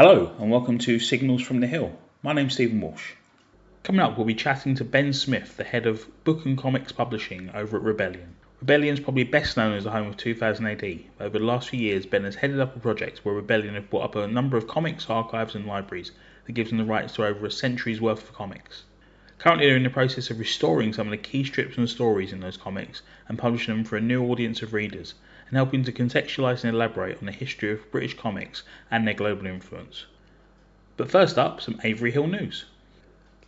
Hello, and welcome to Signals from the Hill. My name's Stephen Walsh. Coming up, we'll be chatting to Ben Smith, the head of book and comics publishing over at Rebellion. Rebellion's probably best known as the home of 2000 AD. Over the last few years, Ben has headed up a project where Rebellion have brought up a number of comics archives and libraries that gives them the rights to over a century's worth of comics. Currently, they're in the process of restoring some of the key strips and stories in those comics and publishing them for a new audience of readers and helping to contextualise and elaborate on the history of British comics and their global influence. But first up, some Avery Hill news.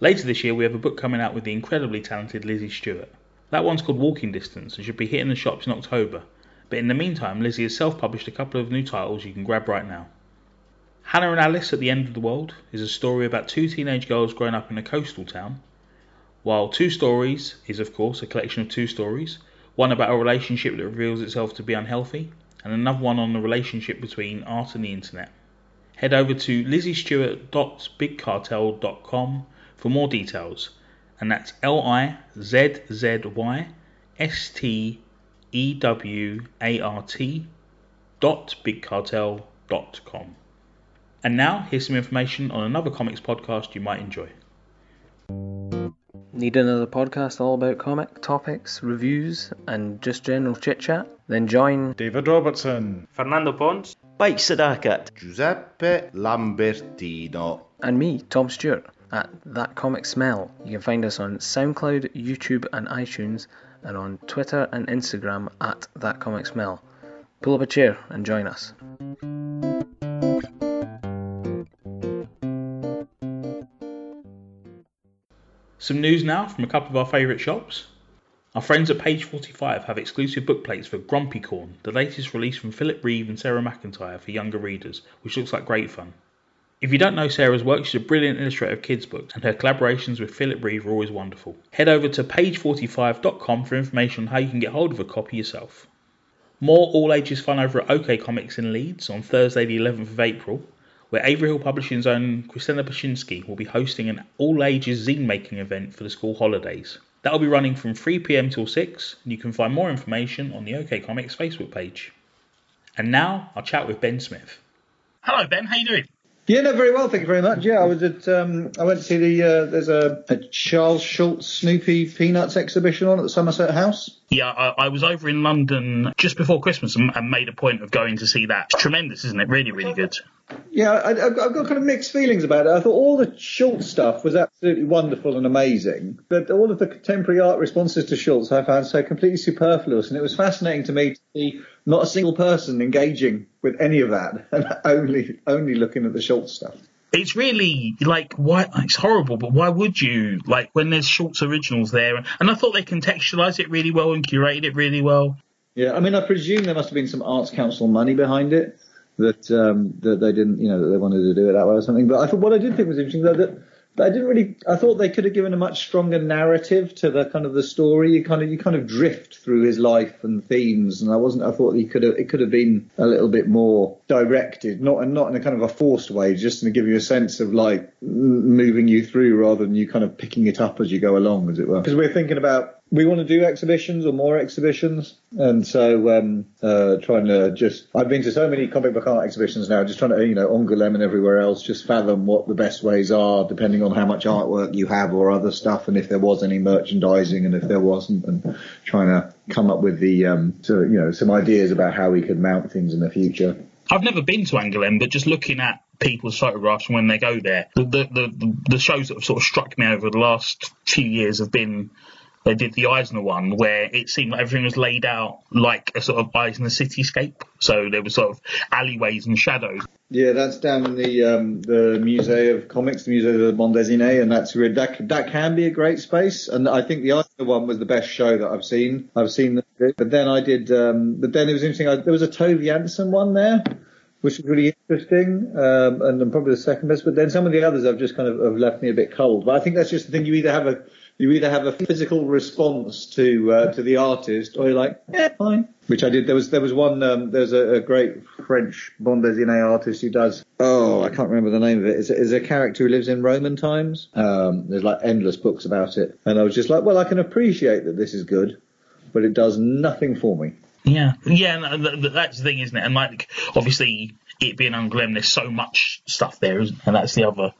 Later this year, we have a book coming out with the incredibly talented Lizzy Stewart. That one's called Walking Distance and should be hitting the shops in October. But in the meantime, Lizzie has self published a couple of new titles you can grab right now. Hannah and Alice at the End of the World is a story about two teenage girls growing up in a coastal town. While Two Stories is, of course, a collection of two stories one about a relationship that reveals itself to be unhealthy, and another one on the relationship between art and the internet. Head over to lizzystewart.bigcartel.com for more details, and that's L I Z Z Y S T E W A R T dot bigcartel.com. And now, here's some information on another comics podcast you might enjoy. Need another podcast all about comic topics, reviews, and just general chit chat? Then join David Robertson, Fernando Pons, Mike Sadakat, Giuseppe Lambertino, and me, Tom Stewart, at That Comic Smell. You can find us on SoundCloud, YouTube, and iTunes, and on Twitter and Instagram at That Comic Smell. Pull up a chair and join us. Some news now from a couple of our favourite shops. Our friends at Page 45 have exclusive book plates for Grumpycorn, the latest release from Philip Reeve and Sarah McIntyre for younger readers, which looks like great fun. If you don't know Sarah's work, she's a brilliant illustrator of kids' books, and her collaborations with Philip Reeve are always wonderful. Head over to page45.com for information on how you can get hold of a copy yourself. More all ages fun over at OK Comics in Leeds on Thursday, the 11th of April, where Avery Hill Publishing's own Christina Pashinsky will be hosting an all ages zine making event for the school holidays. That will be running from 3pm till 6, and you can find more information on the OK Comics Facebook page. And now I'll chat with Ben Smith. Hello, Ben. How you doing? Yeah, no, very well, thank you very much. Yeah, I was at, um, I went to see the, uh, there's a, a Charles Schulz Snoopy Peanuts exhibition on at the Somerset House. Yeah, I, I was over in London just before Christmas and, and, made a point of going to see that. It's tremendous, isn't it? Really, really good. Yeah, I, have got, got kind of mixed feelings about it. I thought all the Schulz stuff was absolutely wonderful and amazing, but all of the contemporary art responses to Schulz I found so completely superfluous, and it was fascinating to me to see not a single person engaging with any of that, and only only looking at the Schulz stuff. It's really like why it's horrible, but why would you like when there's Schulz originals there? And I thought they contextualized it really well and curated it really well. Yeah, I mean, I presume there must have been some Arts Council money behind it that um, that they didn't, you know, that they wanted to do it that way or something. But I thought what I did think was interesting though that I didn't really. I thought they could have given a much stronger narrative to the kind of the story. You kind of you kind of drift through his life and themes, and I wasn't. I thought he could have. It could have been a little bit more directed, not and not in a kind of a forced way, just to give you a sense of like moving you through rather than you kind of picking it up as you go along, as it were. Because we're thinking about we want to do exhibitions or more exhibitions, and so um, uh, trying to just I've been to so many comic book art exhibitions now, just trying to you know Angoulême and everywhere else, just fathom what the best ways are, depending on how much artwork you have or other stuff, and if there was any merchandising, and if there wasn't, and trying to come up with the um, so you know some ideas about how we could mount things in the future. I've never been to Angoulême, but just looking at people's photographs when they go there, the, the the the shows that have sort of struck me over the last few years have been they did the Eisner one where it seemed like everything was laid out like a sort of Eisner cityscape. So there was sort of alleyways and shadows. Yeah, that's down in the um, the Musée of Comics, the Musée de Bande Dessinée, and that's really, that that can be a great space. And I think the Eisner one was the best show that I've seen. I've seen, but then I did, um, but then it was interesting. I, there was a Tove Jansson one there which was really interesting, um, and probably the second best. But then some of the others have just kind of have left me a bit cold. But I think that's just the thing. You either have a you either have a physical response to uh, to the artist, or you're like, yeah, fine. Which I did. There was there was one. Um, there's a, a, great French bande dessinée artist who does. Oh, I can't remember the name of it. Is is a character who lives in Roman times. Um, there's like endless books about it, and I was just like, well, I can appreciate that this is good, but it does nothing for me. Yeah, yeah, no, th- th- that's the thing, isn't it? And like, obviously, it being Angoulême, there's so much stuff there, and that's the other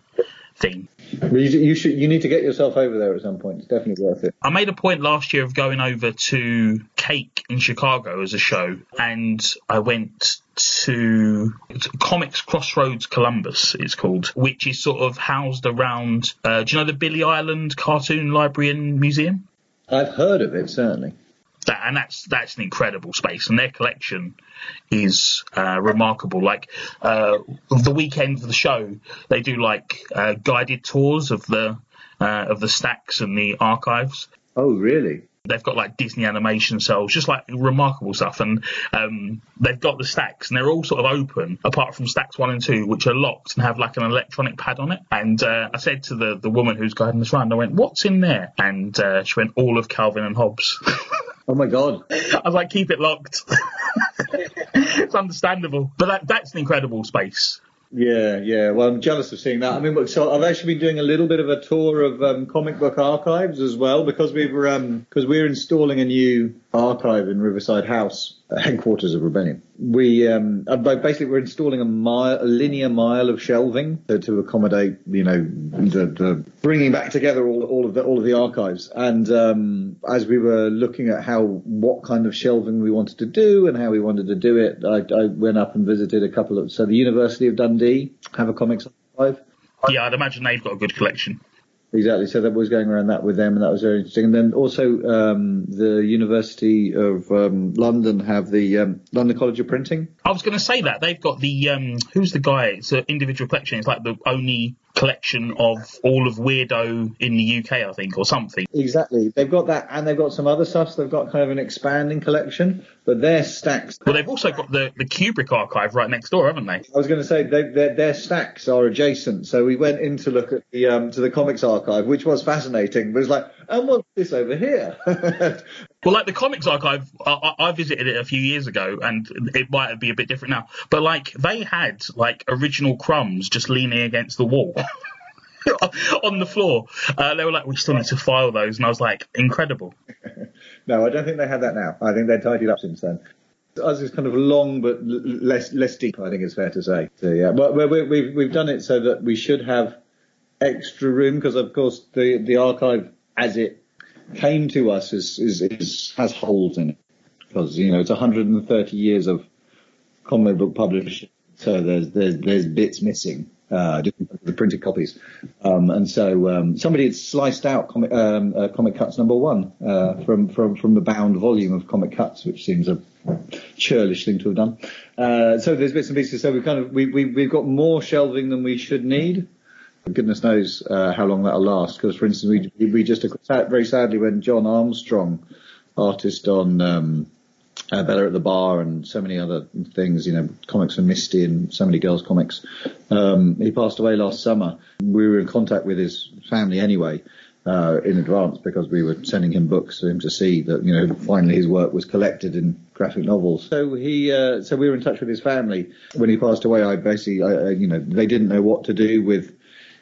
thing. You, you should. You need to get yourself over there at some point. It's definitely worth it. I made a point last year of going over to Cake in Chicago as a show, and I went to Comics Crossroads Columbus, it's called, which is sort of housed around. Uh, do you know the Billy Ireland Cartoon Library and Museum? I've heard of it certainly. That, and that's that's an incredible space, and their collection is uh, remarkable. Like uh, the weekend of the show, they do like uh, guided tours of the uh, of the stacks and the archives. Oh, really? They've got like Disney animation cells, just like remarkable stuff, and um, they've got the stacks, and they're all sort of open, apart from stacks one and two, which are locked and have like an electronic pad on it. And uh, I said to the the woman who's guiding this around, I went, "What's in there?" And uh, she went, "All of Calvin and Hobbes." Oh my god. I was like, keep it locked. it's understandable, but that, that's an incredible space. Yeah, yeah. Well, I'm jealous of seeing that. I mean, so I've actually been doing a little bit of a tour of um, comic book archives as well because we were because we're installing a new archive in Riverside House, uh, headquarters of Rebellion. We um, uh, basically we're installing a mile, a linear mile of shelving to, to accommodate, you know, the, the bringing back together all, all of the all of the archives. And um, as we were looking at how what kind of shelving we wanted to do and how we wanted to do it, I, I went up and visited a couple of so the University of Dundee have a comics archive. Yeah, I'd imagine they've got a good collection. Exactly. So that was going around that with them, and that was very interesting. And then also um, the University of um, London have the um, London College of Printing. I was going to say that they've got the um, who's the guy? It's an individual collection. It's like the only collection of all of Weirdo in the UK, I think, or something. Exactly. They've got that, and they've got some other stuff. So they've got kind of an expanding collection, but their stacks. Well, they've also got the the Kubrick archive right next door, haven't they? I was going to say they, their, their stacks are adjacent. So we went in to look at the um, to the comics archive, which was fascinating. But it's like, and what's this over here? Well, like the comics archive, I, I I visited it a few years ago, and it might be a bit different now. But like they had like original Crumbs just leaning against the wall. on the floor, uh, they were like, "We still need to file those," and I was like, "Incredible." no, I don't think they have that now. I think they're tidied up since then. Ours is kind of long, but less less deep. I think it's fair to say. So yeah, but we, we've we've done it so that we should have extra room because, of course, the the archive as it came to us is is, is has holes in it because you know it's 130 years of comic book publishing, so there's there's there's bits missing. Uh, the printed copies, um, and so um, somebody had sliced out comic, um, uh, comic cuts number one uh, from from from the bound volume of comic cuts, which seems a churlish thing to have done. Uh, so there's bits and pieces. So we kind of we, we we've got more shelving than we should need. Goodness knows uh, how long that'll last. Because, for instance, we we just very sadly when John Armstrong, artist on um, uh, Bella at the Bar and so many other things, you know, comics for Misty and so many girls' comics. Um, he passed away last summer. We were in contact with his family anyway. Uh, in advance because we were sending him books for him to see that you know finally his work was collected in graphic novels. So he uh, so we were in touch with his family when he passed away. I basically I, you know they didn't know what to do with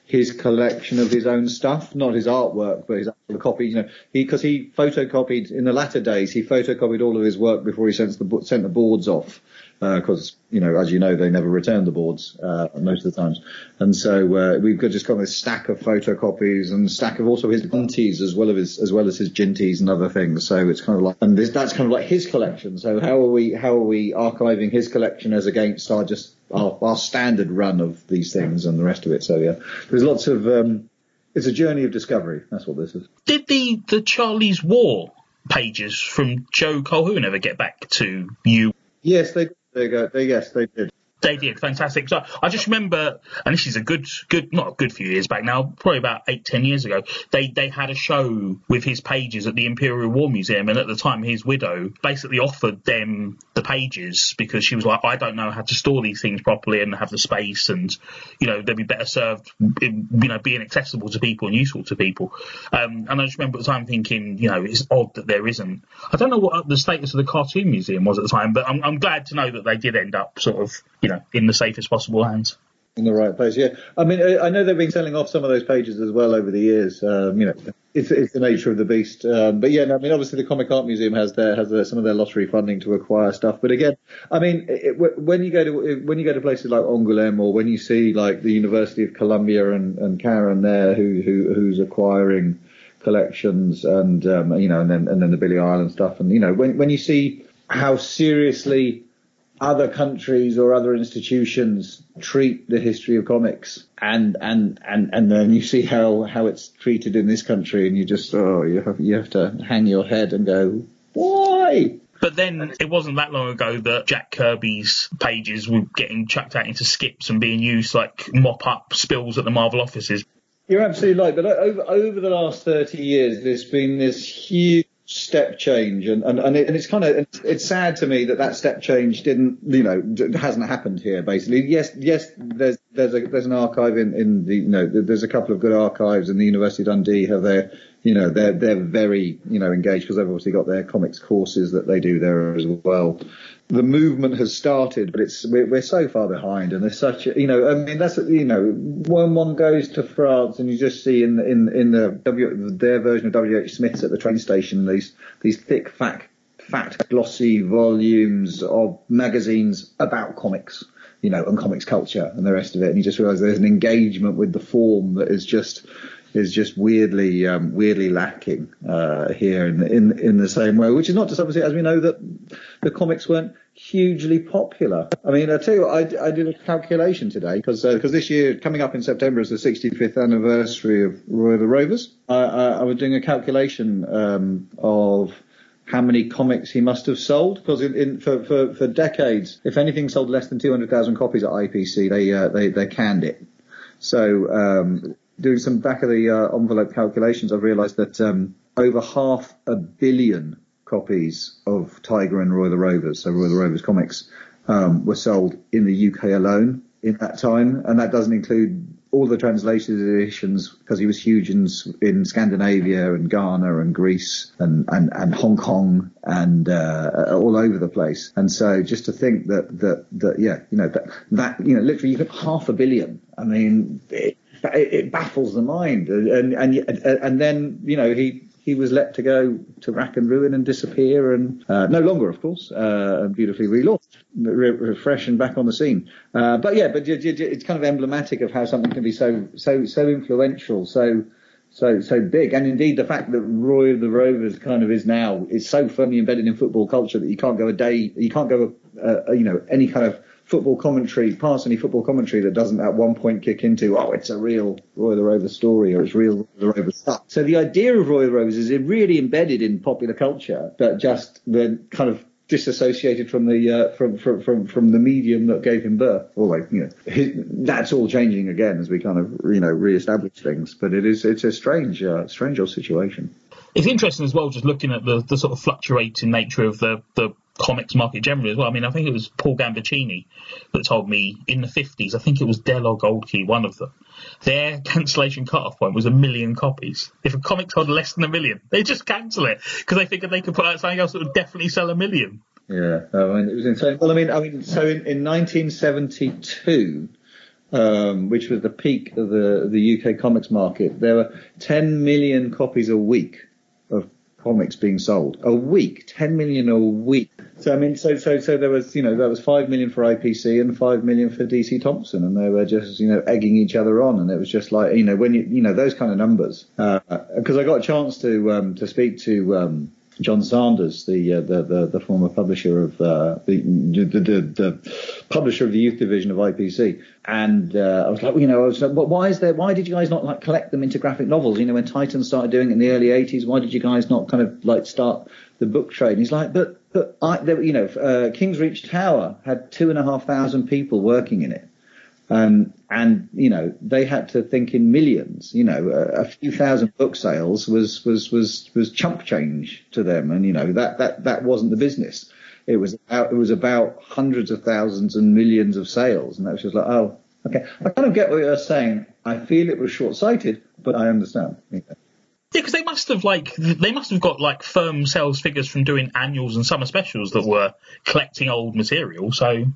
his collection of his own stuff, not his artwork, but his actual copy. You know, because he photocopied in the latter days. He photocopied all of his work before he sent the sent the boards off. Because you know, as you know, they never return the boards uh, most of the times, and so uh, we've got just got this stack of photocopies and stack of also his Jinties as well as his, as well as his Jinties and other things. So it's kind of like, and this, that's kind of like his collection. So how are we how are we archiving his collection as against our just our, our standard run of these things and the rest of it? So yeah, there's lots of um, it's a journey of discovery. That's what this is. Did the the Charley's War pages from Joe Colquhoun ever get back to you? Yes, they they go. They, yes, they did. They did fantastic. So I just remember, and this is a good, good, not a good few years back now, probably about eight, ten years ago. They they had a show with his pages at the Imperial War Museum, and at the time his widow basically offered them the pages because she was like, I don't know how to store these things properly and have the space, and you know they'd be better served, you know, being accessible to people and useful to people. Um, and I just remember at the time thinking, you know, it's odd that there isn't. I don't know what the status of the Cartoon Museum was at the time, but I'm, I'm glad to know that they did end up sort of, you know, in the safest possible hands. in the right place. Yeah, I mean, I know they've been selling off some of those pages as well over the years. Um, you know, it's, it's the nature of the beast. Um, but yeah, no, I mean, obviously the Comic Art Museum has their has their, some of their lottery funding to acquire stuff. But again, I mean, it, when you go to when you go to places like Angoulême or when you see like the University of Columbia and, and Karen there, who, who who's acquiring collections and um, you know, and then and then the Billy Ireland stuff, and you know, when when you see how seriously other countries or other institutions treat the history of comics and and and and then you see how how it's treated in this country and you just oh you have you have to hang your head and go why but then it wasn't that long ago that Jack Kirby's pages were getting chucked out into skips and being used like mop up spills at the Marvel offices. You're absolutely right. But over over the last 30 years, there's been this huge step change and and, and, it, and it's kind of it's, it's, sad to me that that step change didn't you know hasn't happened here basically. Yes yes there's there's a there's an archive in in the you know there's a couple of good archives and the University of Dundee have their you know they're they're very you know engaged because they've obviously got their comics courses that they do there as well the movement has started, but it's we're, we're, so far behind, and there's such you know I mean that's you know when one goes to France and you just see in in in the w, their version of W. H. Smith's at the train station these these thick fat fat glossy volumes of magazines about comics, you know, and comics culture and the rest of it, and you just realise there's an engagement with the form that is just is just weirdly um, weirdly lacking uh, here in, in in the same way. Which is not to say, as we know that the comics weren't hugely popular. I mean, I tell you, what, I, I did a calculation today because because uh, this year coming up in September is the 65th anniversary of Roy the Rovers. I, I, I was doing a calculation um, of how many comics he must have sold because in, in, for, for, for decades, if anything sold less than 200,000 copies at IPC, they uh, they they canned it. So um, doing some back of the uh, envelope calculations, I've realised that um, over half a billion copies of Tiger and Roy the Rovers, so Roy the Rovers comics, um, were sold in the UK alone in that time, and that doesn't include all the translated editions because he was huge in in Scandinavia and Ghana and Greece and and, and Hong Kong and uh, all over the place. And so just to think that that that yeah, you know that that you know literally you get half a billion. I mean. It, it baffles the mind, and and and then you know he he was let to go to rack and ruin and disappear, and uh, no longer, of course, uh, beautifully relaunched, re- fresh and back on the scene. Uh, but yeah, but it's kind of emblematic of how something can be so so so influential, so so so big, and indeed the fact that Roy of the Rovers kind of is now is so firmly embedded in football culture that you can't go a day, you can't go, a you know, any kind of football commentary, past any football commentary that doesn't at one point kick into, oh, it's a real Roy the Rover story or it's real Roy the Rover stuff. So the idea of Roy the Rovers is really embedded in popular culture, but just the kind of disassociated from the uh, from, from from from the medium that gave him birth. Although you know his, that's all changing again as we kind of you know re-establish things. But it is it's a strange uh, strange old situation. It's interesting as well, just looking at the, the sort of fluctuating nature of the, the comics market generally as well. I mean, I think it was Paul Gambaccini that told me in the 50s, I think it was Dell or Gold Key, one of them, their cancellation cutoff point was a million copies. If a comic sold less than a million, they just cancel it because they figured they could put out something else that would definitely sell a million. Yeah, I mean, it was insane. Well, I mean, I mean, so in, in 1972, um, which was the peak of the the UK comics market, there were 10 million copies a week of comics being sold a week, 10 million a week. I mean, so so so there was, you know, there was five million for IPC and five million for DC Thomson, and they were just, you know, egging each other on, and it was just like, you know, when you, you know, those kind of numbers. Because uh, I got a chance to um, to speak to. Um, John Sanders, the, uh, the, the the former publisher of uh, the, the, the the publisher of the youth division of IPC, and uh, I was like, you know, I was like, why is there? Why did you guys not like collect them into graphic novels? You know, when Titan started doing it in the early '80s, why did you guys not kind of like start the book trade? And he's like, but but I, there, you know, uh, King's Reach Tower had two and a half thousand people working in it. Um, and you know they had to think in millions. You know, a, a, few thousand book sales was was was was chump change to them, and you know that that that wasn't the business. It was about, it was about hundreds of thousands and millions of sales, and that was just like, oh, okay. I kind of get what you're saying. I feel it was short sighted, but I understand. Yeah, because they must have like they must have got like firm sales figures from doing annuals and summer specials that were collecting old material. So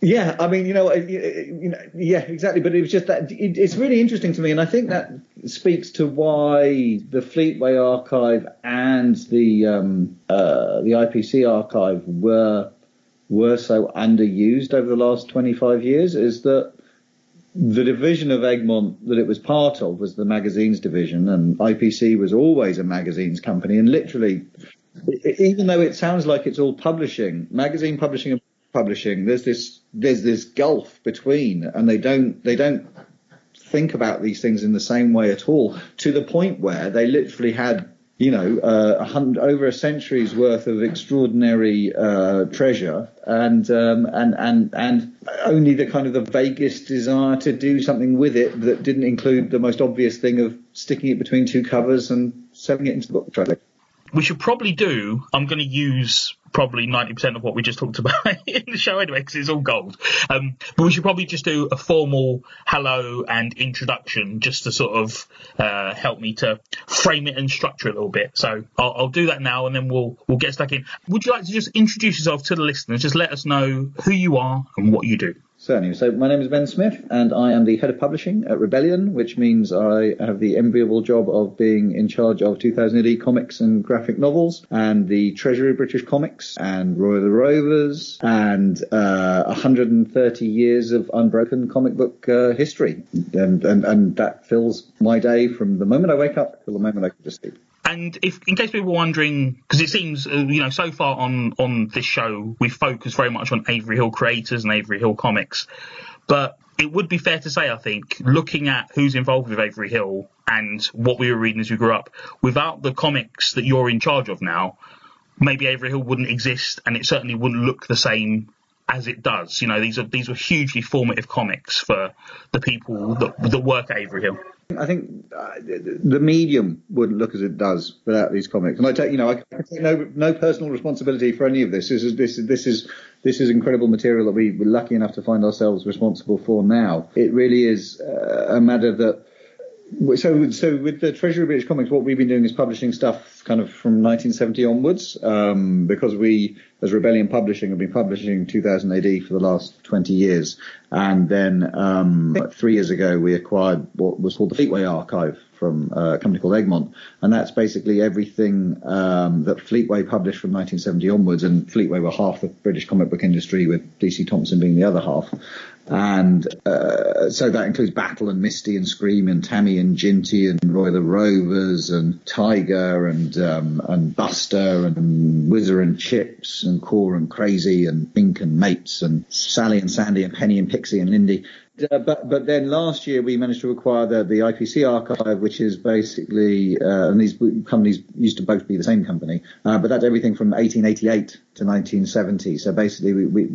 Yeah, I mean, you know, you know, yeah, exactly. But it was just that it, it's really interesting to me, and I think that speaks to why the Fleetway archive and the um, uh, the IPC archive were were so underused over the last 25 years. Is that the division of Egmont that it was part of was the magazines division, and IPC was always a magazines company, and literally. Even though it sounds like it's all publishing, magazine publishing and publishing, there's this there's this gulf between, and they don't they don't think about these things in the same way at all. To the point where they literally had you know, uh, hundred, over a century's worth of extraordinary uh, treasure, and um, and and and only the kind of the vaguest desire to do something with it that didn't include the most obvious thing of sticking it between two covers and selling it into the book trade we should probably do. I'm going to use probably 90% of what we just talked about in the show anyway, because it's all gold. Um, but we should probably just do a formal hello and introduction just to sort of uh, help me to frame it and structure it a little bit. So I'll, I'll, do that now, and then we'll we'll get stuck in. Would you like to just introduce yourself to the listeners? Just let us know who you are and what you do. Certainly. So my name is Ben Smith, and I am the head of publishing at Rebellion, which means I have the enviable job of being in charge of 2000 AD comics and graphic novels, and the Treasury of British Comics, and Roy of the Rovers, and uh, 130 years of unbroken comic book uh, history, and, and and that fills my day from the moment I wake up till the moment I go to sleep. And if, in case people are wondering, because it seems, uh, you know, so far on on this show we focus very much on Avery Hill creators and Avery Hill comics, but it would be fair to say, I think, looking at who's involved with Avery Hill and what we were reading as we grew up, without the comics that you're in charge of now, maybe Avery Hill wouldn't exist, and it certainly wouldn't look the same as it does. You know, these are these were hugely formative comics for the people that, that work at Avery Hill. I think uh, the medium wouldn't look as it does without these comics. And I take, you know, I take no no personal responsibility for any of this. This is this is this is this is incredible material that we were lucky enough to find ourselves responsible for now. It really is uh, a matter that so, so with the Treasury of British Comics, what we've been doing is publishing stuff kind of from 1970 onwards, um, because we, as Rebellion Publishing, have been publishing 2000 AD for the last 20 years. And then um, three years ago, we acquired what was called the Fleetway Archive from uh, a company called Egmont, and that's basically everything um, that Fleetway published from 1970 onwards. And Fleetway were half the British comic book industry, with DC Thomson being the other half. And uh, so that includes Battle and Misty and Scream and Tammy and Jinty and Roy the Rovers and Tiger and um, and Buster and Whizzer and Chips and Cor and Crazy and Pink and Mates and Sally and Sandy and Penny and Pixie and Lindy uh, but but then last year we managed to acquire the, the IPC archive, which is basically uh, and these companies used to both be the same company, uh, but that's everything from 1888 to 1970. So basically we, we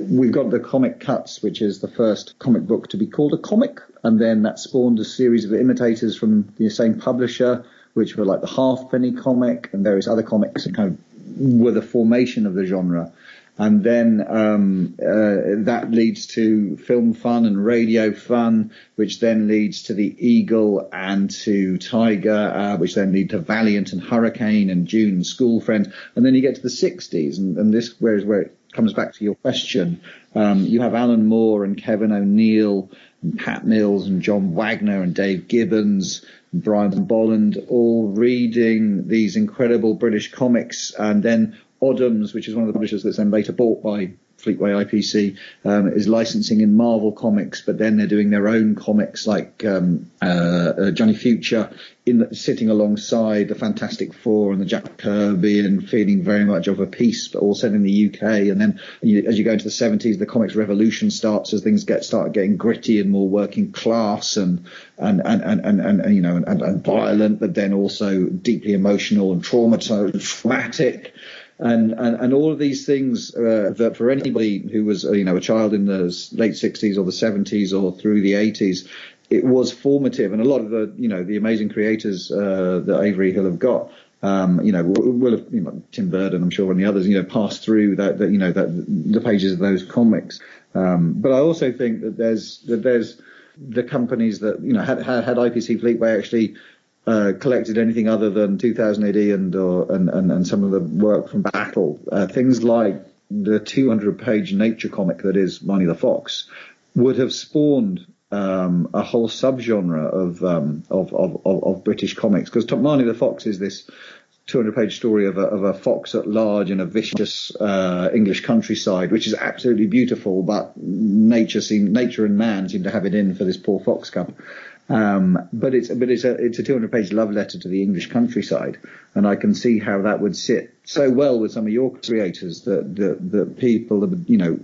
we've got the comic cuts, which is the first comic book to be called a comic, and then that spawned a series of imitators from the same publisher, which were like the Halfpenny comic and various other comics that kind of were the formation of the genre and then um, uh, that leads to film fun and radio fun, which then leads to the Eagle and to Tiger, uh, which then lead to Valiant and Hurricane and June and School Friends, and then you get to the 60s, and, and this where is where it comes back to your question. Um, you have Alan Moore and Kevin O'Neill and Pat Mills and John Wagner and Dave Gibbons. And Brian Bolland all reading these incredible British comics and then Odhams, which is one of the publishers that's then later bought by Fleetway IPC, um, is licensing in Marvel Comics, but then they're doing their own comics like um, uh, uh, Johnny Future, in the, sitting alongside the Fantastic Four and the Jack Kirby, and feeling very much of a piece, but all set in the UK. And then you, as you go into the 70s, the comics revolution starts as things get start getting gritty and more working class and and and and, and, and you know and, and violent, but then also deeply emotional and traumatized, traumatic and, and, and all of these things uh, that for anybody who was uh, you know a child in the late 60s or the 70s or through the 80s it was formative and a lot of the you know the amazing creators uh, that Avery Hill have got um, you know, will have, you know, Tim Burton, I'm sure, and the others, you know, passed through that, that you know, that the pages of those comics. Um, but I also think that there's that there's the companies that you know had had, had IPC Fleetway actually uh, collected anything other than 2000 AD and, or, and, and, and some of the work from Battle. Uh, things like the 200 page nature comic that is Marney the Fox would have spawned um, a whole subgenre of, um, of, of, of, of British comics because Marney the Fox is this 200 page story of a, of a fox at large in a vicious uh, English countryside, which is absolutely beautiful, but nature seem, nature and man seem to have it in for this poor fox cub. Um, but it's but it's a it's a 200 page love letter to the English countryside, and I can see how that would sit so well with some of your creators that that, that people you know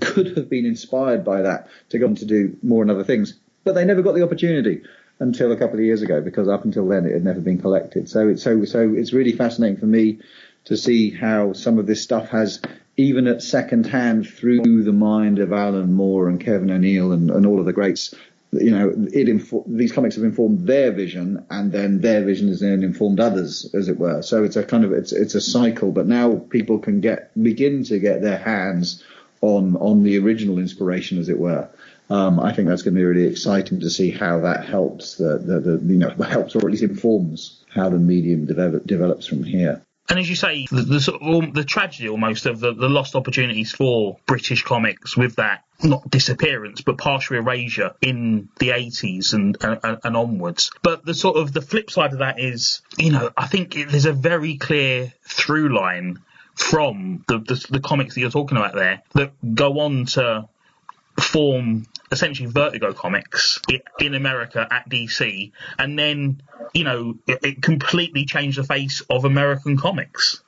could have been inspired by that to go on to do more and other things, but they never got the opportunity until a couple of years ago because up until then it had never been collected. So it's so so it's really fascinating for me to see how some of this stuff has even at second hand through the mind of Alan Moore and Kevin O'Neill and, and all of the greats you know, infor- these comics have informed their vision, and then their vision has then informed others, as it were. So it's a kind of it's it's a cycle. But now people can get begin to get their hands on on the original inspiration, as it were. Um, I think that's going to be really exciting to see how that helps the, the, the you know helps or at least informs how the medium develop, develops from here. And as you say, the, the sort of the tragedy almost of the, the lost opportunities for British comics with that not disappearance, but partial erasure in the 80s and, and, and onwards. But the sort of the flip side of that is, you know, I think it, there's a very clear through line from the, the, the comics that you're talking about there that go on to form essentially Vertigo comics in America at DC, and then you know it, it completely changed the face of American comics.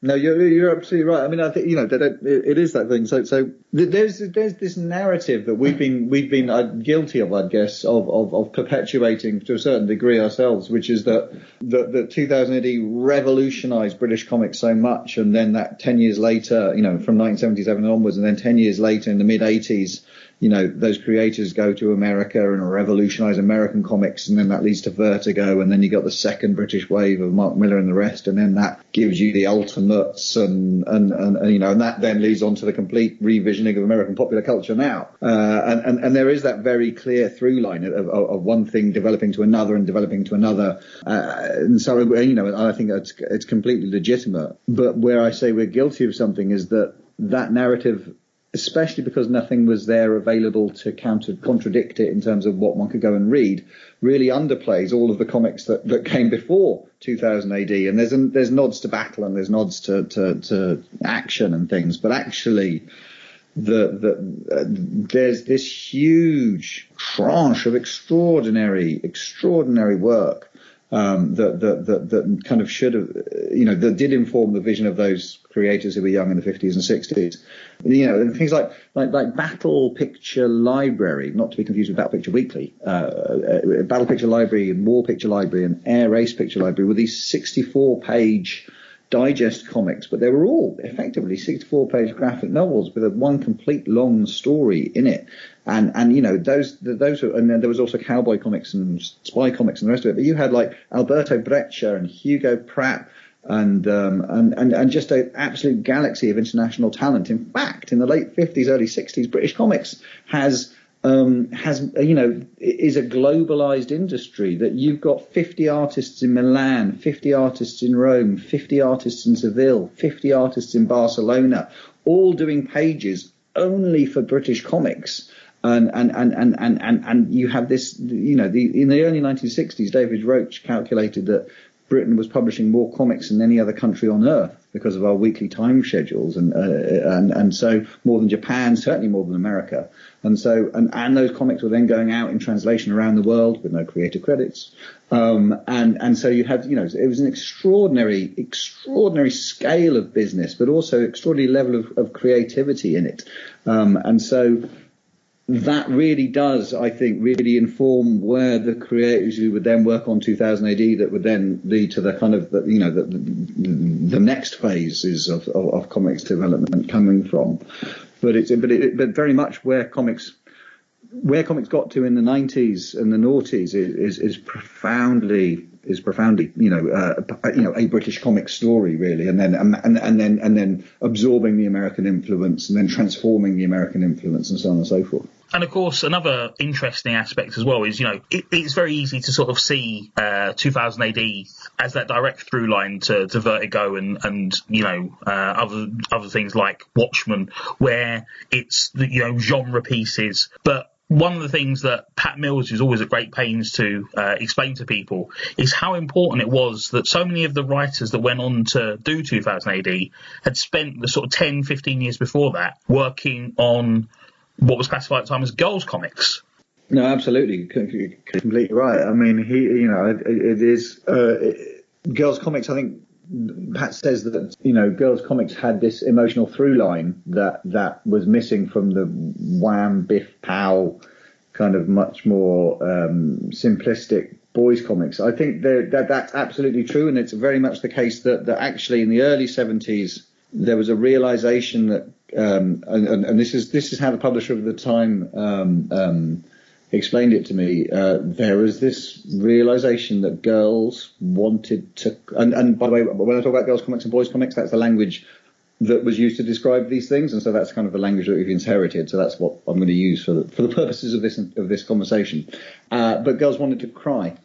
No, you're you're absolutely right. I mean, I think you know that it is that thing. So so there's there's this narrative that we've been we've been uh, guilty of, I guess, of, of of perpetuating to a certain degree ourselves, which is that that, that 2000 AD revolutionised British comics so much, and then that 10 years later, you know, from 1977 onwards, and then 10 years later in the mid 80s, you know, those creators go to America and revolutionize American comics, and then that leads to Vertigo, and then you got the second British wave of Mark Millar and the rest, and then that gives you the ultimates, and and, and, and you know, and that then leads on to the complete revisioning of American popular culture now, uh, and, and and there is that very clear through line of, of, of one thing developing to another and developing to another, uh, and so you know, I think it's it's completely legitimate, but where I say we're guilty of something is that that narrative especially because nothing was there available to counter contradict it in terms of what one could go and read, really underplays all of the comics that, that came before 2000 AD. And there's there's nods to battle and there's nods to, to, to action and things, but actually. The, the, uh, there's this huge tranche of extraordinary, extraordinary work um, that, that, that, that kind of should have, you know, that did inform the vision of those creators who were young in the 50s and 60s. You know, things like, like, like Battle Picture Library, not to be confused with Battle Picture Weekly, uh, uh, Battle Picture Library and War Picture Library and Air Ace Picture Library were these 64 page digest comics, but they were all effectively 64 page graphic novels with a one complete long story in it. And, and, you know, those, those were, and then there was also cowboy comics and spy comics and the rest of it. But you had like Alberto Breccia and Hugo Pratt and, um, and, and, and just an absolute galaxy of international talent. In fact, in the late 50s, early 60s, British comics has, um, has you know is a globalized industry that you've got 50 artists in Milan, 50 artists in Rome, 50 artists in Seville, 50 artists in Barcelona, all doing pages only for British comics. And, and, and, and, and, and, and you have this, you know, the, in the early 1960s, David Roach calculated that Britain was publishing more comics than any other country on earth because of our weekly time schedules, and uh, and and so more than Japan, certainly more than America, and so and and those comics were then going out in translation around the world with no creator credits, um, and and so you had you know it was an extraordinary extraordinary scale of business, but also extraordinary level of, of creativity in it, um, and so that really does, I think, really inform where the creators who would then work on 2000 AD that would then lead to the kind of, the, you know, the, the, next phases of, of, of, comics development coming from. But it's, but it, but very much where comics, where comics got to in the 90s and the noughties is, is, is profoundly is profoundly, you know, uh, you know, a British comic story really, and then and, and then and then absorbing the American influence and then transforming the American influence and so on and so forth. And of course, another interesting aspect as well is, you know, it, it's very easy to sort of see uh, 2000 AD as that direct through line to, to Vertigo and, and you know, uh, other other things like Watchmen, where it's, you know, genre pieces. But one of the things that Pat Mills is always at great pains to uh, explain to people is how important it was that so many of the writers that went on to do 2000 AD had spent the sort of 10, 15 years before that working on what was classified at the time as girls' comics. No, absolutely, completely right. I mean, he, you know, it, it is uh, girls' comics. I think Pat says that you know, girls' comics had this emotional through line that that was missing from the Wham, Biff, Pow, kind of much more um, simplistic boys' comics. I think that that's absolutely true, and it's very much the case that that actually in the early 70s there was a realization that, um, and, and, this is this is how the publisher of the time um, um explained it to me, uh, there was this realization that girls wanted to, and, and by the way, when I talk about girls comics and boys comics, that's the language that was used to describe these things, and so that's kind of the language that we've inherited. So that's what I'm going to use for the, for the purposes of this of this conversation. Uh, but girls wanted to cry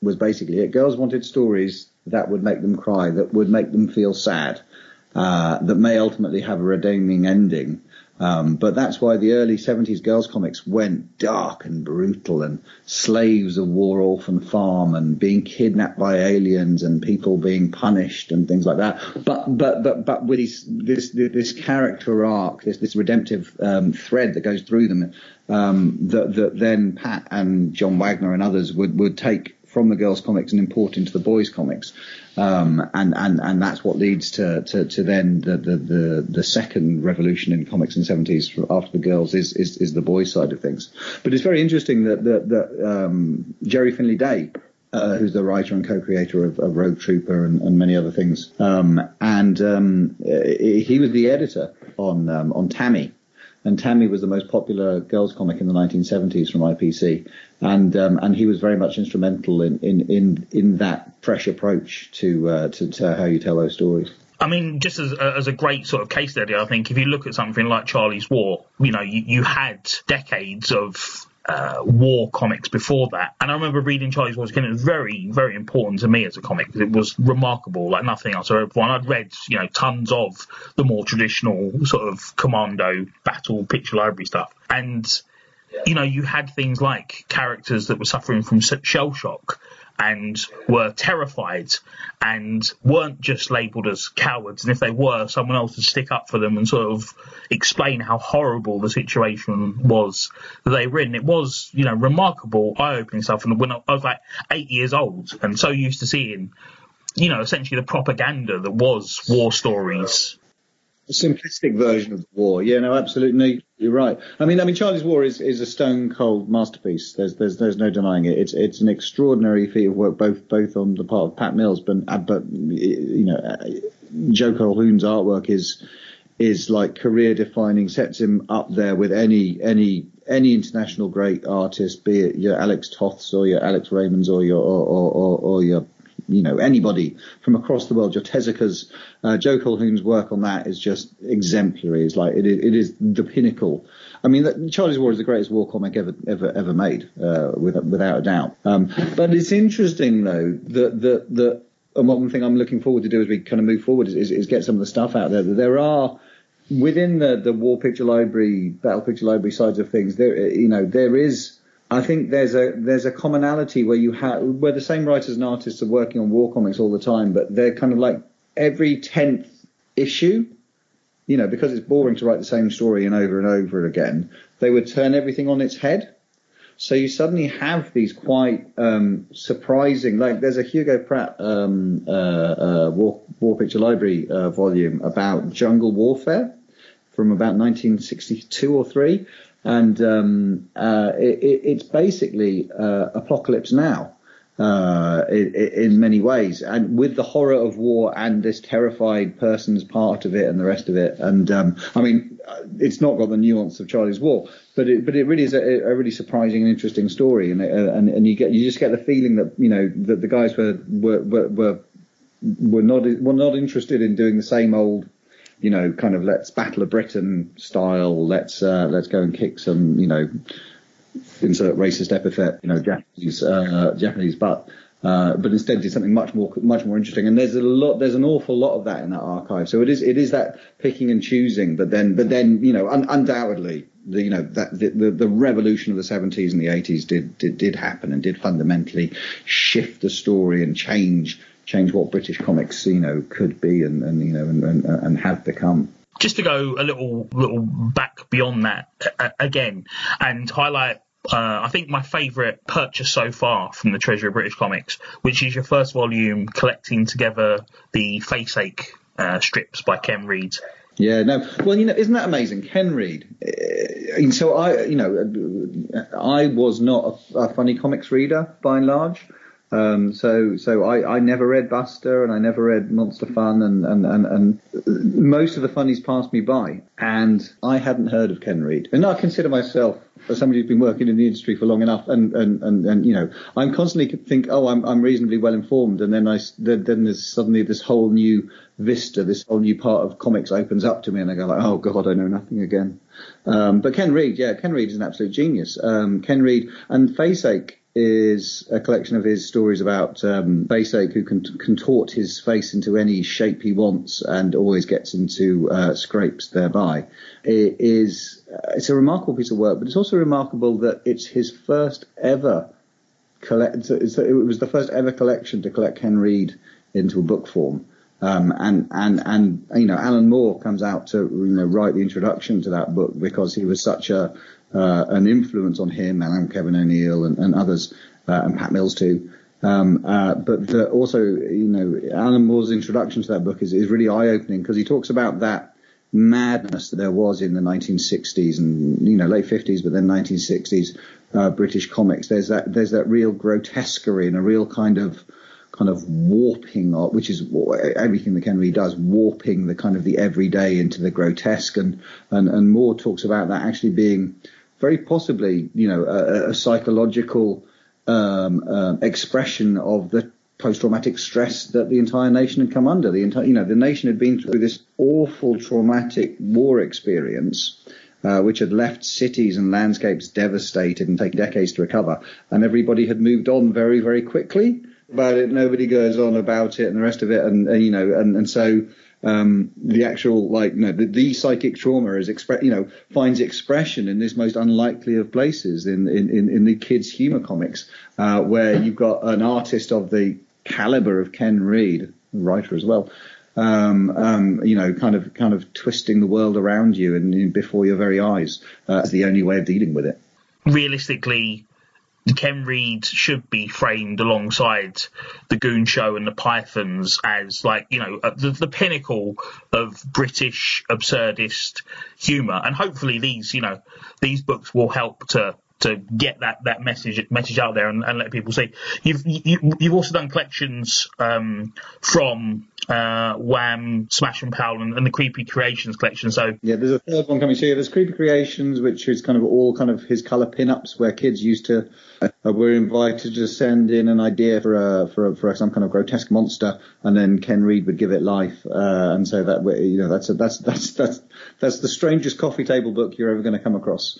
was basically it. Girls wanted stories that would make them cry, that would make them feel sad, uh, that may ultimately have a redeeming ending. Um, but that's why the early 70s girls comics went dark and brutal and slaves of war orphan farm and being kidnapped by aliens and people being punished and things like that. But, but, but, but with this, this, this character arc, this, this redemptive, um, thread that goes through them, um, that, that then Pat and John Wagner and others would, would take from the girls' comics and import into the boys' comics, um, and and and that's what leads to to, to then the, the, the the second revolution in comics in the seventies after the girls is, is is the boys' side of things. But it's very interesting that that, that um, Gerry Finley Day. Uh, who's the writer and co-creator of, of Rogue Trooper and, and, many other things, um, and um, he was the editor on um, on Tammy, and Tammy was the most popular girls comic in the 1970s from IPC, and um, and he was very much instrumental in in in, in that fresh approach to, uh, to to how you tell those stories. I mean, just as a, as a great sort of case study, I think if you look at something like Charley's War, you know, you, you had decades of uh, war comics before that. And I remember reading Charley's Wars again. It was very, very important to me as a comic because it was remarkable, like nothing else I've ever. I'd read, you know, tons of the more traditional sort of commando battle picture library stuff. And, you know, you had things like characters that were suffering from shell shock and were terrified and weren't just labelled as cowards. And if they were, someone else would stick up for them and sort of explain how horrible the situation was that they were in. It was, you know, remarkable, eye-opening stuff. And when I was like eight years old and so used to seeing, you know, essentially the propaganda that was war stories simplistic version of the war. Yeah, no, absolutely, you're right. I mean, I mean, Charley's War is, is a stone cold masterpiece. There's there's there's no denying it. It's it's an extraordinary feat of work, both both on the part of Pat Mills, but uh, but you know, uh, Joe Colquhoun's artwork is is like career defining, sets him up there with any any any international great artist, be it your Alex Toths or your Alex Raymonds or your or, or, or, or your you know, anybody from across the world. Your Tezuka's, uh, Joe Colquhoun's work on that is just exemplary. It's like, it is, it is the pinnacle. I mean, Charley's War is the greatest war comic ever, ever, ever made, uh, without a doubt. Um, but it's interesting though that, that, that, and one thing I'm looking forward to do as we kind of move forward is, is, is get some of the stuff out there. There are, within the, the war picture library, battle picture library sides of things, there, you know, there is, I think there's a there's a commonality where you have where the same writers and artists are working on war comics all the time, but they're kind of like every tenth issue, you know, because it's boring to write the same story and over and over again. They would turn everything on its head. So you suddenly have these quite um, surprising, like there's a Hugo Pratt um, uh, uh, war, war Picture Library uh, volume about jungle warfare from about 1962 or three, and um, uh, it, it's basically uh, apocalypse now. Uh, in, in, many ways, and with the horror of war and this terrified person's part of it and the rest of it. And um, I mean, it's not got the nuance of Charley's War, but it, but it really is a, a really surprising and interesting story. And, uh, and and you get you just get the feeling that you know that the guys were were were, were not were not interested in doing the same old you know, kind of let's Battle of Britain style. Let's uh, let's go and kick some, you know, insert racist epithet, you know, Japanese uh, Japanese butt. Uh, but instead did something much more much more interesting. And there's a lot, there's an awful lot of that in that archive. So it is it is that picking and choosing. But then but then you know un- undoubtedly the you know that the, the, the revolution of the 70s and the 80s did, did did happen and did fundamentally shift the story and change change what British comics you know could be and, and you know and, and, and have become just to go a little little back beyond that uh, again and highlight uh, I think my favourite purchase so far from the Treasury of British Comics, which is your first volume collecting together the Faceache uh, strips by Ken Reid. Yeah, no. Well, you know, isn't that amazing? Ken Reid. Uh, so I, you know, I was not a, a funny comics reader by and large. Um, so so I, I never read Buster and I never read Monster Fun and, and, and, and most of the funnies passed me by and I hadn't heard of Ken Reid. And I consider myself as somebody who's been working in the industry for long enough and, and, and, and you know, I'm constantly think, oh, I'm, I'm reasonably well informed and then I, then, there's suddenly this whole new vista, this whole new part of comics opens up to me and I go like, oh God, I know nothing again. Um, but Ken Reid, yeah, Ken Reid is an absolute genius. Um, Ken Reid and Faceache is a collection of his stories about um, Faceache, who can contort his face into any shape he wants and always gets into uh, scrapes thereby. It is uh, it's a remarkable piece of work, but it's also remarkable that it's his first ever collect. It was the first ever collection to collect Ken Reid into a book form. Um, and, and, and, you know, Alan Moore comes out to, you know, write the introduction to that book because he was such a, uh, an influence on him and Kevin O'Neill and, and others, uh, and Pat Mills too. Um, uh, but the, also, you know, Alan Moore's introduction to that book is, is really eye-opening because he talks about that madness that there was in the 1960s and you know late 50s, but then 1960s uh, British comics. There's that there's that real grotesquerie and a real kind of kind of warping, which is everything that Ken Reid does, warping the kind of the everyday into the grotesque, and and and Moore talks about that actually being very possibly, you know, a, a psychological um, uh, expression of the post-traumatic stress that the entire nation had come under. The entire, you know, the nation had been through this awful traumatic war experience. Uh, which had left cities and landscapes devastated and taken decades to recover, and everybody had moved on very, very quickly about it. Nobody goes on about it and the rest of it, and, and you know, and and so um, the actual like know the, the psychic trauma is expre- you know finds expression in this most unlikely of places in in, in, in the kids humor comics uh, where you've got an artist of the caliber of Ken Reid, writer as well. Um, um, you know, kind of kind of twisting the world around you and, and before your very eyes uh, as the only way of dealing with it. Realistically, Ken Reid should be framed alongside the Goon Show and the Pythons as like you know uh, the, the pinnacle of British absurdist humour, and hopefully these you know these books will help to to get that, that message message out there and, and let people see. You've you, have you have also done collections um, from uh, Wham, Smash and Powell, and, and, the Creepy Creations collection. So yeah, there's a third one coming. So yeah, there's Creepy Creations, which is kind of all kind of his color pinups, where kids used to uh, were invited to send in an idea for a, for a, for a, some kind of grotesque monster, and then Ken Reid would give it life. Uh, and so that you know that's a, that's that's that's that's the strangest coffee table book you're ever going to come across.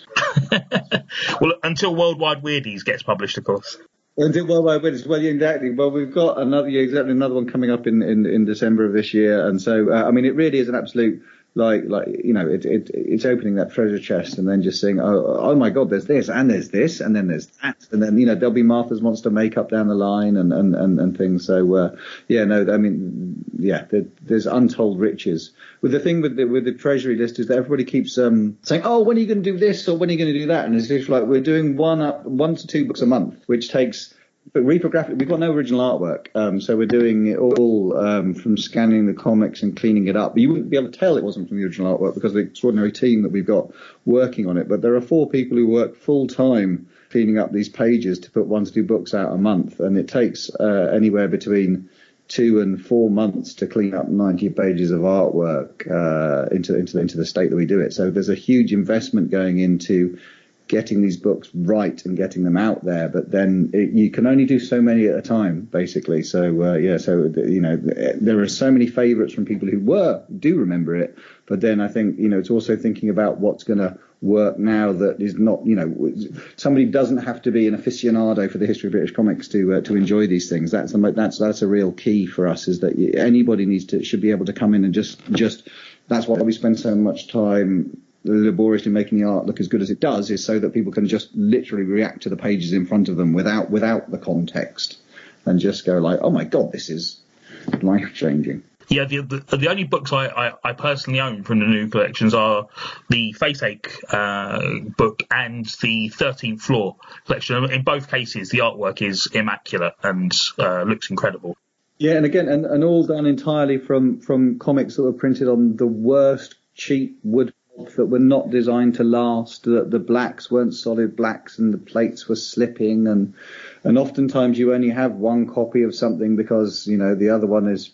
well, until Worldwide Weirdies gets published, of course. Weirdies, well, yeah, exactly. Well, we've got another, exactly another one coming up in, in, in December of this year, and so uh, I mean, it really is an absolute like like you know it, it it's opening that treasure chest and then just saying oh oh my god there's this and there's this and then there's that. And then you know there'll be Martha's monster makeup down the line and and and, and things. So uh, yeah no I mean yeah there, there's untold riches. With the thing with the with the treasury list is that everybody keeps um, saying oh when are you going to do this or when are you going to do that? And it's just like we're doing one up one to two books a month which takes but reprographic, we've got no original artwork, um, so we're doing it all um, from scanning the comics and cleaning it up. But you wouldn't be able to tell it wasn't from the original artwork because of the extraordinary team that we've got working on it. But there are four people who work full time cleaning up these pages to put one to two books out a month, and it takes uh, anywhere between two and four months to clean up 90 pages of artwork uh, into into into the state that we do it. So there's a huge investment going into getting these books right and getting them out there. But then it, you can only do so many at a time, basically. So uh, yeah, so you know there are so many favourites from people who were do remember it. But then I think you know it's also thinking about what's going to work now that is not you know somebody doesn't have to be an aficionado for the history of British comics to uh, to enjoy these things. That's that's that's a real key for us is that anybody needs to should be able to come in and just just that's why we spend so much time laboriously making the art look as good as it does is so that people can just literally react to the pages in front of them without without the context and just go like, oh my god, this is life changing. Yeah, the, the, the only books I, I, I, personally own from the new collections are the Faceache uh, book and the Thirteenth Floor collection. In both cases, the artwork is immaculate and uh, looks incredible. Yeah, and again, and, and all done entirely from from comics that were printed on the worst cheap wood that were not designed to last. That the blacks weren't solid blacks, and the plates were slipping, and and oftentimes you only have one copy of something because you know the other one is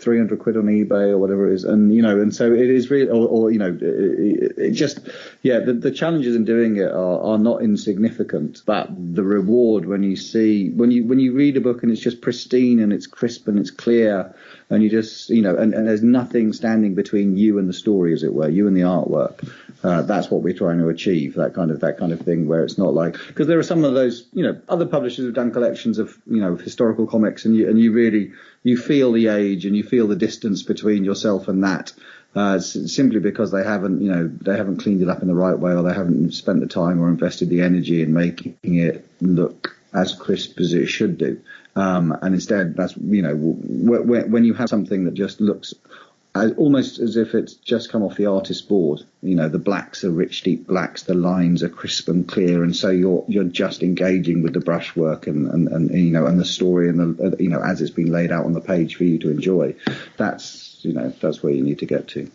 300 quid on eBay or whatever it is. And, you know, and so it is really, or, or you know, it, it, just, yeah, the, the challenges in doing it are, are not insignificant, but the reward when you see, when you, when you read a book and it's just pristine and it's crisp and it's clear and you just, you know, and, and there's nothing standing between you and the story, as it were, you and the artwork. Uh, that's what we're trying to achieve. That kind of that kind of thing where it's not like because there are some of those, you know, other publishers have done collections of you know historical comics, and you and you really you feel the age and you feel the distance between yourself and that. Uh, simply because they haven't, you know, they haven't cleaned it up in the right way, or they haven't spent the time or invested the energy in making it look as crisp as it should do. Um, and instead, that's you know, when you have something that just looks almost as if it's just come off the artist's board. You know, the blacks are rich, deep blacks, the lines are crisp and clear, and so you're you're just engaging with the brushwork and, and, and you know and the story and the uh, you know as it's been laid out on the page for you to enjoy. That's you know that's where you need to get to.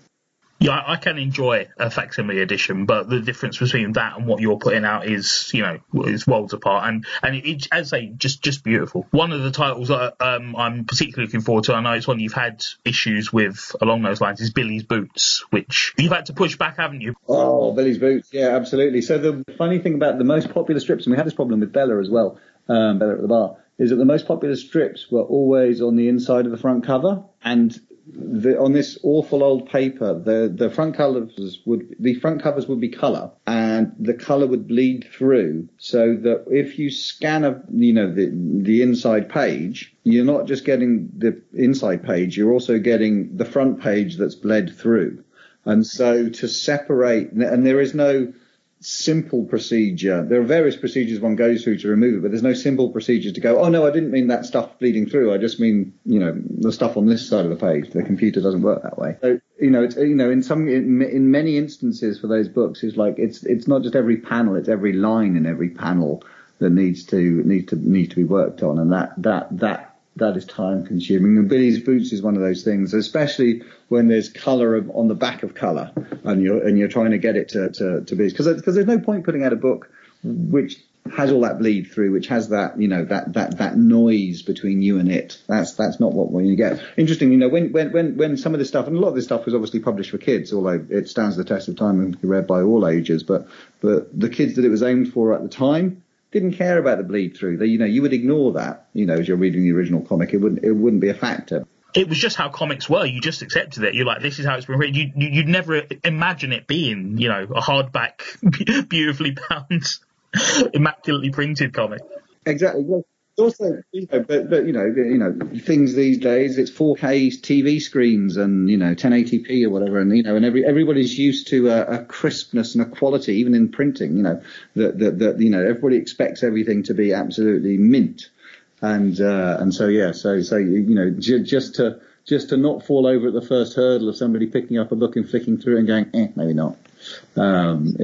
Yeah, I can enjoy a facsimile edition, but the difference between that and what you're putting out is, you know, is worlds apart. And and it, as say, just just beautiful. One of the titles that um, I'm particularly looking forward to, I know it's one you've had issues with along those lines, is Billy's Boots, which you've had to push back, haven't you? Oh, Billy's Boots, yeah, absolutely. So the funny thing about the most popular strips, and we had this problem with Bella as well, um, Bella at the bar, is that the most popular strips were always on the inside of the front cover, and the, on this awful old paper, the, the front covers would the front covers would be color, and the color would bleed through, so that if you scan a you know the the inside page, you're not just getting the inside page, you're also getting the front page that's bled through, and so to separate, and there is no simple procedure. There are various procedures one goes through to remove it, but there's no simple procedure to go, oh no, I didn't mean that stuff bleeding through. I just mean, you know, the stuff on this side of the page. The computer doesn't work that way. So, you know, it's, you know, in some, in, in many instances for those books, it's like, it's, it's not just every panel, it's every line in every panel that needs to, needs to, needs to be worked on. And that, that, that that is time consuming. And Billy's Boots is one of those things, especially when there's colour on the back of colour and you're, and you're trying to get it to, to, to be, because there's no point putting out a book which has all that bleed through, which has that, you know, that, that, that noise between you and it. That's, that's not what you get. Interesting, you know, when, when, when, when some of this stuff, and a lot of this stuff was obviously published for kids, although it stands the test of time and can be read by all ages, but, but the kids that it was aimed for at the time, didn't care about the bleed through. They, you know, you would ignore that. You know, as you're reading the original comic, it wouldn't it wouldn't be a factor. It was just how comics were. You just accepted it. You're like, this is how it's been written. You, you would never imagine it being, you know, a hardback, beautifully bound, immaculately printed comic. Exactly. Also, you know, but but you know, you know, things these days it's 4K TV screens and you know 1080p or whatever, and you know, and every everybody's used to a, a crispness and a quality, even in printing. You know, that that that you know everybody expects everything to be absolutely mint, and uh, and so yeah, so so you know, j- just to just to not fall over at the first hurdle of somebody picking up a book and flicking through it and going, eh, maybe not. Um.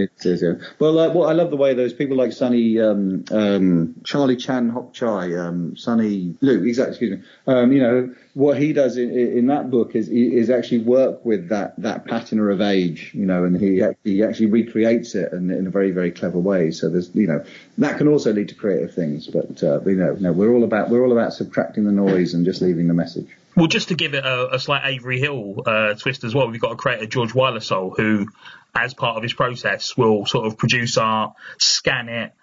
Well, uh, well, I love the way those people like Sonny, um, um, Charlie Chan Hock Chye, um, Sonny Liew, exactly, excuse me. Um, you know, what he does in, in that book is is actually work with that that patina of age, you know, and he he actually recreates it in, in a very very clever way. So there's, you know, that can also lead to creative things. But uh, you know, no, we're all about we're all about subtracting the noise and just leaving the message. Well, just to give it a, a slight Avery Hill uh, twist as well, we've got a creator, George Wylesol, who as part of his process, will sort of produce art, scan it,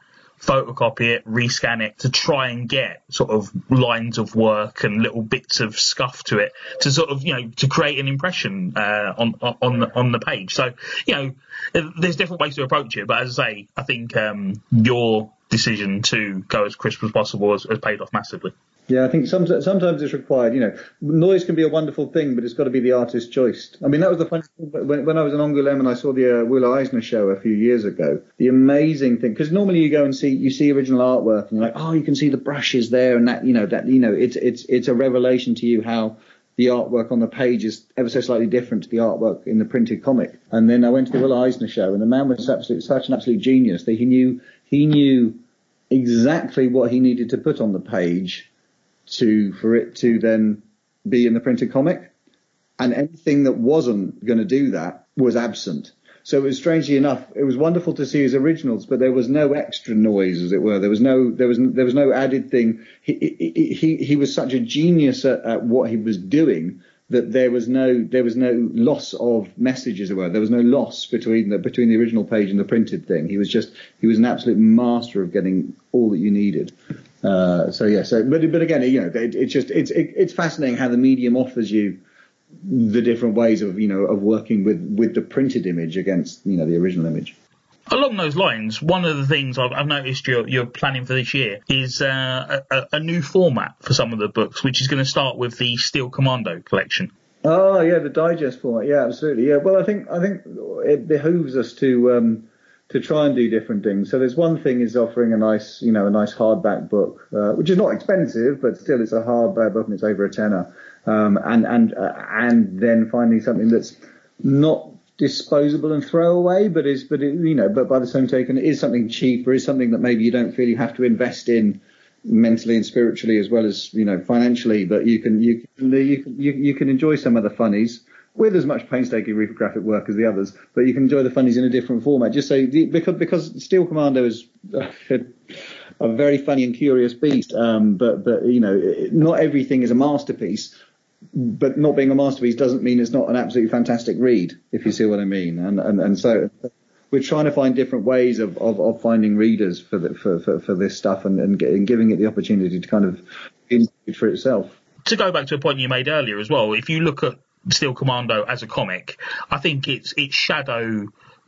photocopy it, rescan it to try and get sort of lines of work and little bits of scuff to it to sort of you know to create an impression uh, on on the, on the page. So you know there's different ways to approach it, but as I say, I think um, your decision to go as crisp as possible has, has paid off massively. Yeah, I think sometimes, sometimes it's required. You know, noise can be a wonderful thing, but it's got to be the artist's choice. I mean, that was the funny thing when, when I was in Angoulême and I saw the uh, Eisner show a few years ago. The amazing thing, because normally you go and see you see original artwork and you're like, oh, you can see the brushes there and that. You know, that you know, it's it's it's a revelation to you how the artwork on the page is ever so slightly different to the artwork in the printed comic. And then I went to the Will Eisner show, and the man was absolute, such an absolute genius that he knew he knew exactly what he needed to put on the page to for it to then be in the printed comic. And anything that wasn't going to do that was absent. So it was strangely enough, it was wonderful to see his originals, but there was no extra noise, as it were. There was no, there was, there was no added thing. He, he, he, he was such a genius at, at what he was doing that there was no, there was no loss of message, as it were. There was no loss between the, between the original page and the printed thing. He was just, he was an absolute master of getting all that you needed. Uh, so yeah, so but but again, you know, it, it's just it's it, it's fascinating how the medium offers you the different ways of you know of working with with the printed image against you know the original image. Along those lines, one of the things I've, I've noticed you're, you're, planning for this year is uh, a, a, new format for some of the books, which is going to start with the Steel Commando collection. Oh yeah, the digest format. Yeah, absolutely. Yeah. Well, I think I think it behooves us to um, to try and do different things. So there's one thing is offering a nice, you know, a nice hardback book, uh, which is not expensive, but still it's a hardback book and it's over a tenner. Um, and and uh, and then finding something that's not disposable and throwaway, but is but it, you know, but by the same token, it is something cheaper, is something that maybe you don't feel you have to invest in mentally and spiritually as well as you know financially, but you can you can you can you, you can enjoy some of the funnies with as much painstaking reprographic work as the others, but you can enjoy the funnies in a different format. Just so because because Steel Commando is a, a very funny and curious beast, um, but but you know not everything is a masterpiece. But not being a masterpiece doesn't mean it's not an absolutely fantastic read, if you see what I mean. And and, and so we're trying to find different ways of, of, of finding readers for, the, for, for, for this stuff and, and, and giving it the opportunity to kind of in for itself. To go back to a point you made earlier as well, if you look at Steel Commando as a comic, I think its its shadow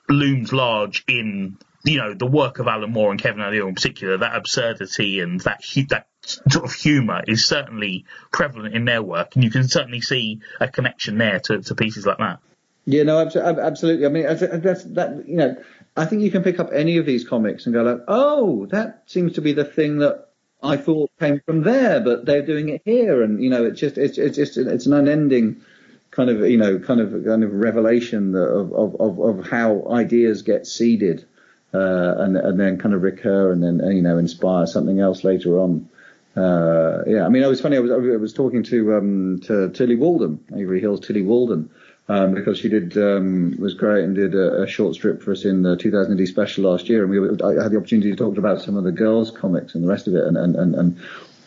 looms large in you know the work of Alan Moore and Kevin O'Neill in particular. That absurdity and that that sort of humour is certainly prevalent in their work, and you can certainly see a connection there to, to pieces like that. Yeah, no, absolutely. I mean, that's that. You know, I think you can pick up any of these comics and go like, oh, that seems to be the thing that I thought came from there, but they're doing it here, and you know, it's just it's it's just it's an unending kind of you know kind of kind of revelation of of of, of how ideas get seeded uh, and and then kind of recur and then you know inspire something else later on. Uh, yeah, I mean, it was funny. I was I was talking to um, to Tillie Walden, Avery Hill's Tillie Walden, um, because she did um, was great and did a, a, short strip for us in the 2000 special last year, and we I had the opportunity to talk about some of the girls' comics and the rest of it, and and and, and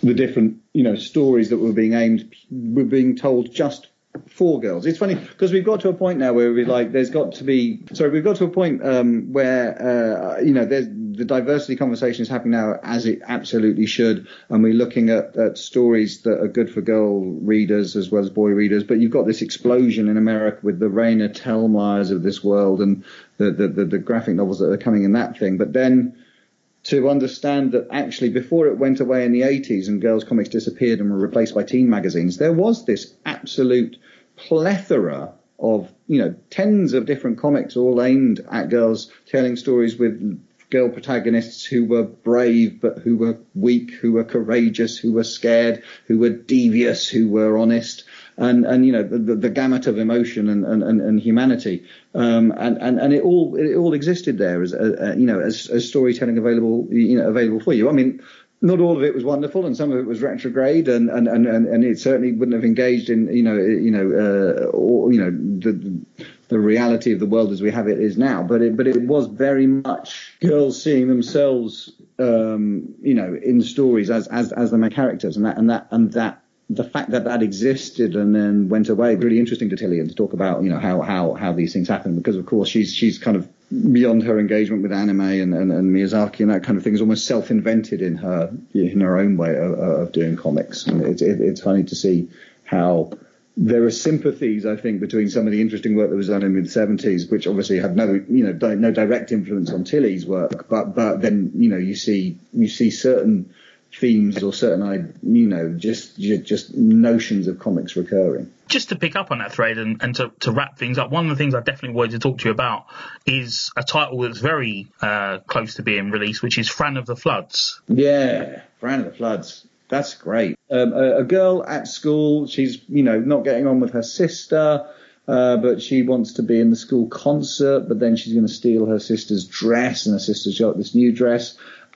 the different you know stories that were being aimed were being told just for girls. It's funny because we've got to a point now where we're like, there's got to be. Sorry, we've got to a point um, where uh, you know there's the diversity conversation is happening now as it absolutely should, and we're looking at, at stories that are good for girl readers as well as boy readers. But you've got this explosion in America with the Raina Telgemeiers of this world and the the, the, the graphic novels that are coming in that thing. But then to understand that actually before it went away in the 80s and girls comics disappeared and were replaced by teen magazines, there was this absolute plethora of, you know, tens of different comics all aimed at girls telling stories with girl protagonists who were brave but who were weak, who were courageous, who were scared, who were devious, who were honest and and you know the, the gamut of emotion and and, and, humanity, um, and, and and it all it all existed there as a, a, you know as, as storytelling available you know available for you. I mean. Not all of it was wonderful, and some of it was retrograde, and and, and, and it certainly wouldn't have engaged in you know you know uh, or you know the the reality of the world as we have it is now. But it but it was very much girls seeing themselves um, you know in stories as as as the main characters, and that and that and that the fact that that existed and then went away really interesting to Tillie and to talk about you know how how how these things happen because of course she's she's kind of beyond her engagement with anime and, and, and Miyazaki and that kind of thing is almost self-invented in her in her own way of, of doing comics. And it's it, it's funny to see how there are sympathies, I think, between some of the interesting work that was done in the 70s, which obviously had no, you know, di- no direct influence on Tillie's work, but but then you know you see you see certain themes or certain, you know, just just notions of comics recurring. Just to pick up on that thread and, and to, to wrap things up, one of the things I definitely wanted to talk to you about is a title that's very uh, close to being released, which is Fran of the Floods. Yeah, Fran of the Floods. That's great. Um, a, a, girl at school, she's, you know, not getting on with her sister, uh, but she wants to be in the school concert, but then she's going to steal her sister's dress, and her sister's got this new dress,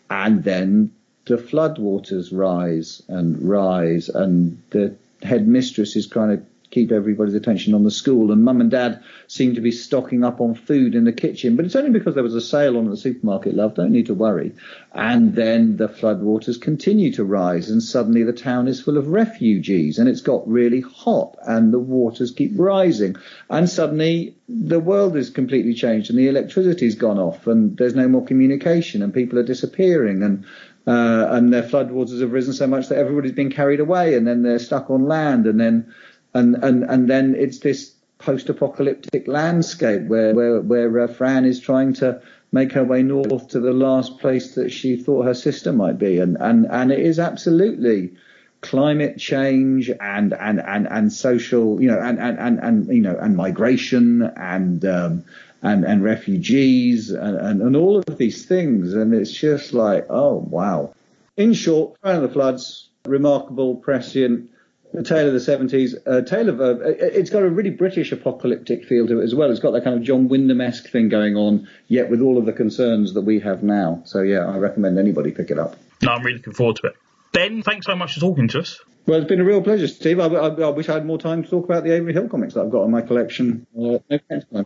and then the floodwaters rise and rise, and the headmistress is trying to keep everybody's attention on the school. And mum and dad seem to be stocking up on food in the kitchen, but it's only because there was a sale on at the supermarket, love. Don't need to worry. And then the floodwaters continue to rise, and suddenly the town is full of refugees, and it's got really hot, and the waters keep rising. And suddenly the world is completely changed, and the electricity's gone off, and there's no more communication, and people are disappearing, and uh, and their floodwaters have risen so much that everybody's been carried away, and then they're stuck on land, and then and and and then it's this post-apocalyptic landscape where where where uh, Fran is trying to make her way north to the last place that she thought her sister might be, and and and it is absolutely climate change and and and and social, you know, and and and, and you know, and migration and um, and and refugees and, and and all of these things, and it's just like, oh wow. In short, Fran of the Floods, remarkable, prescient tale of the 70s, a tale of uh, a, it's got a really British apocalyptic feel to it as well. It's got that kind of John Wyndham-esque thing going on, yet with all of the concerns that we have now. So yeah, I recommend anybody pick it up. No, I'm really looking forward to it. Ben, thanks so much for talking to us. Well, it's been a real pleasure, Steve. I, I, I wish I had more time to talk about the Avery Hill comics that I've got in my collection. Uh, no time.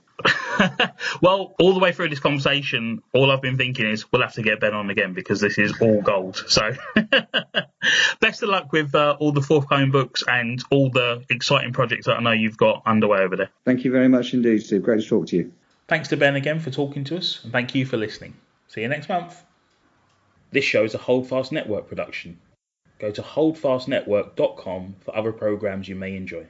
well, all the way through this conversation, all I've been thinking is we'll have to get Ben on again because this is all gold. So, best of luck with uh, all the forthcoming books and all the exciting projects that I know you've got underway over there. Thank you very much indeed, Steve. Great to talk to you. Thanks to Ben again for talking to us, and thank you for listening. See you next month. This show is a Holdfast Network production. Go to holdfastnetwork.com for other programs you may enjoy.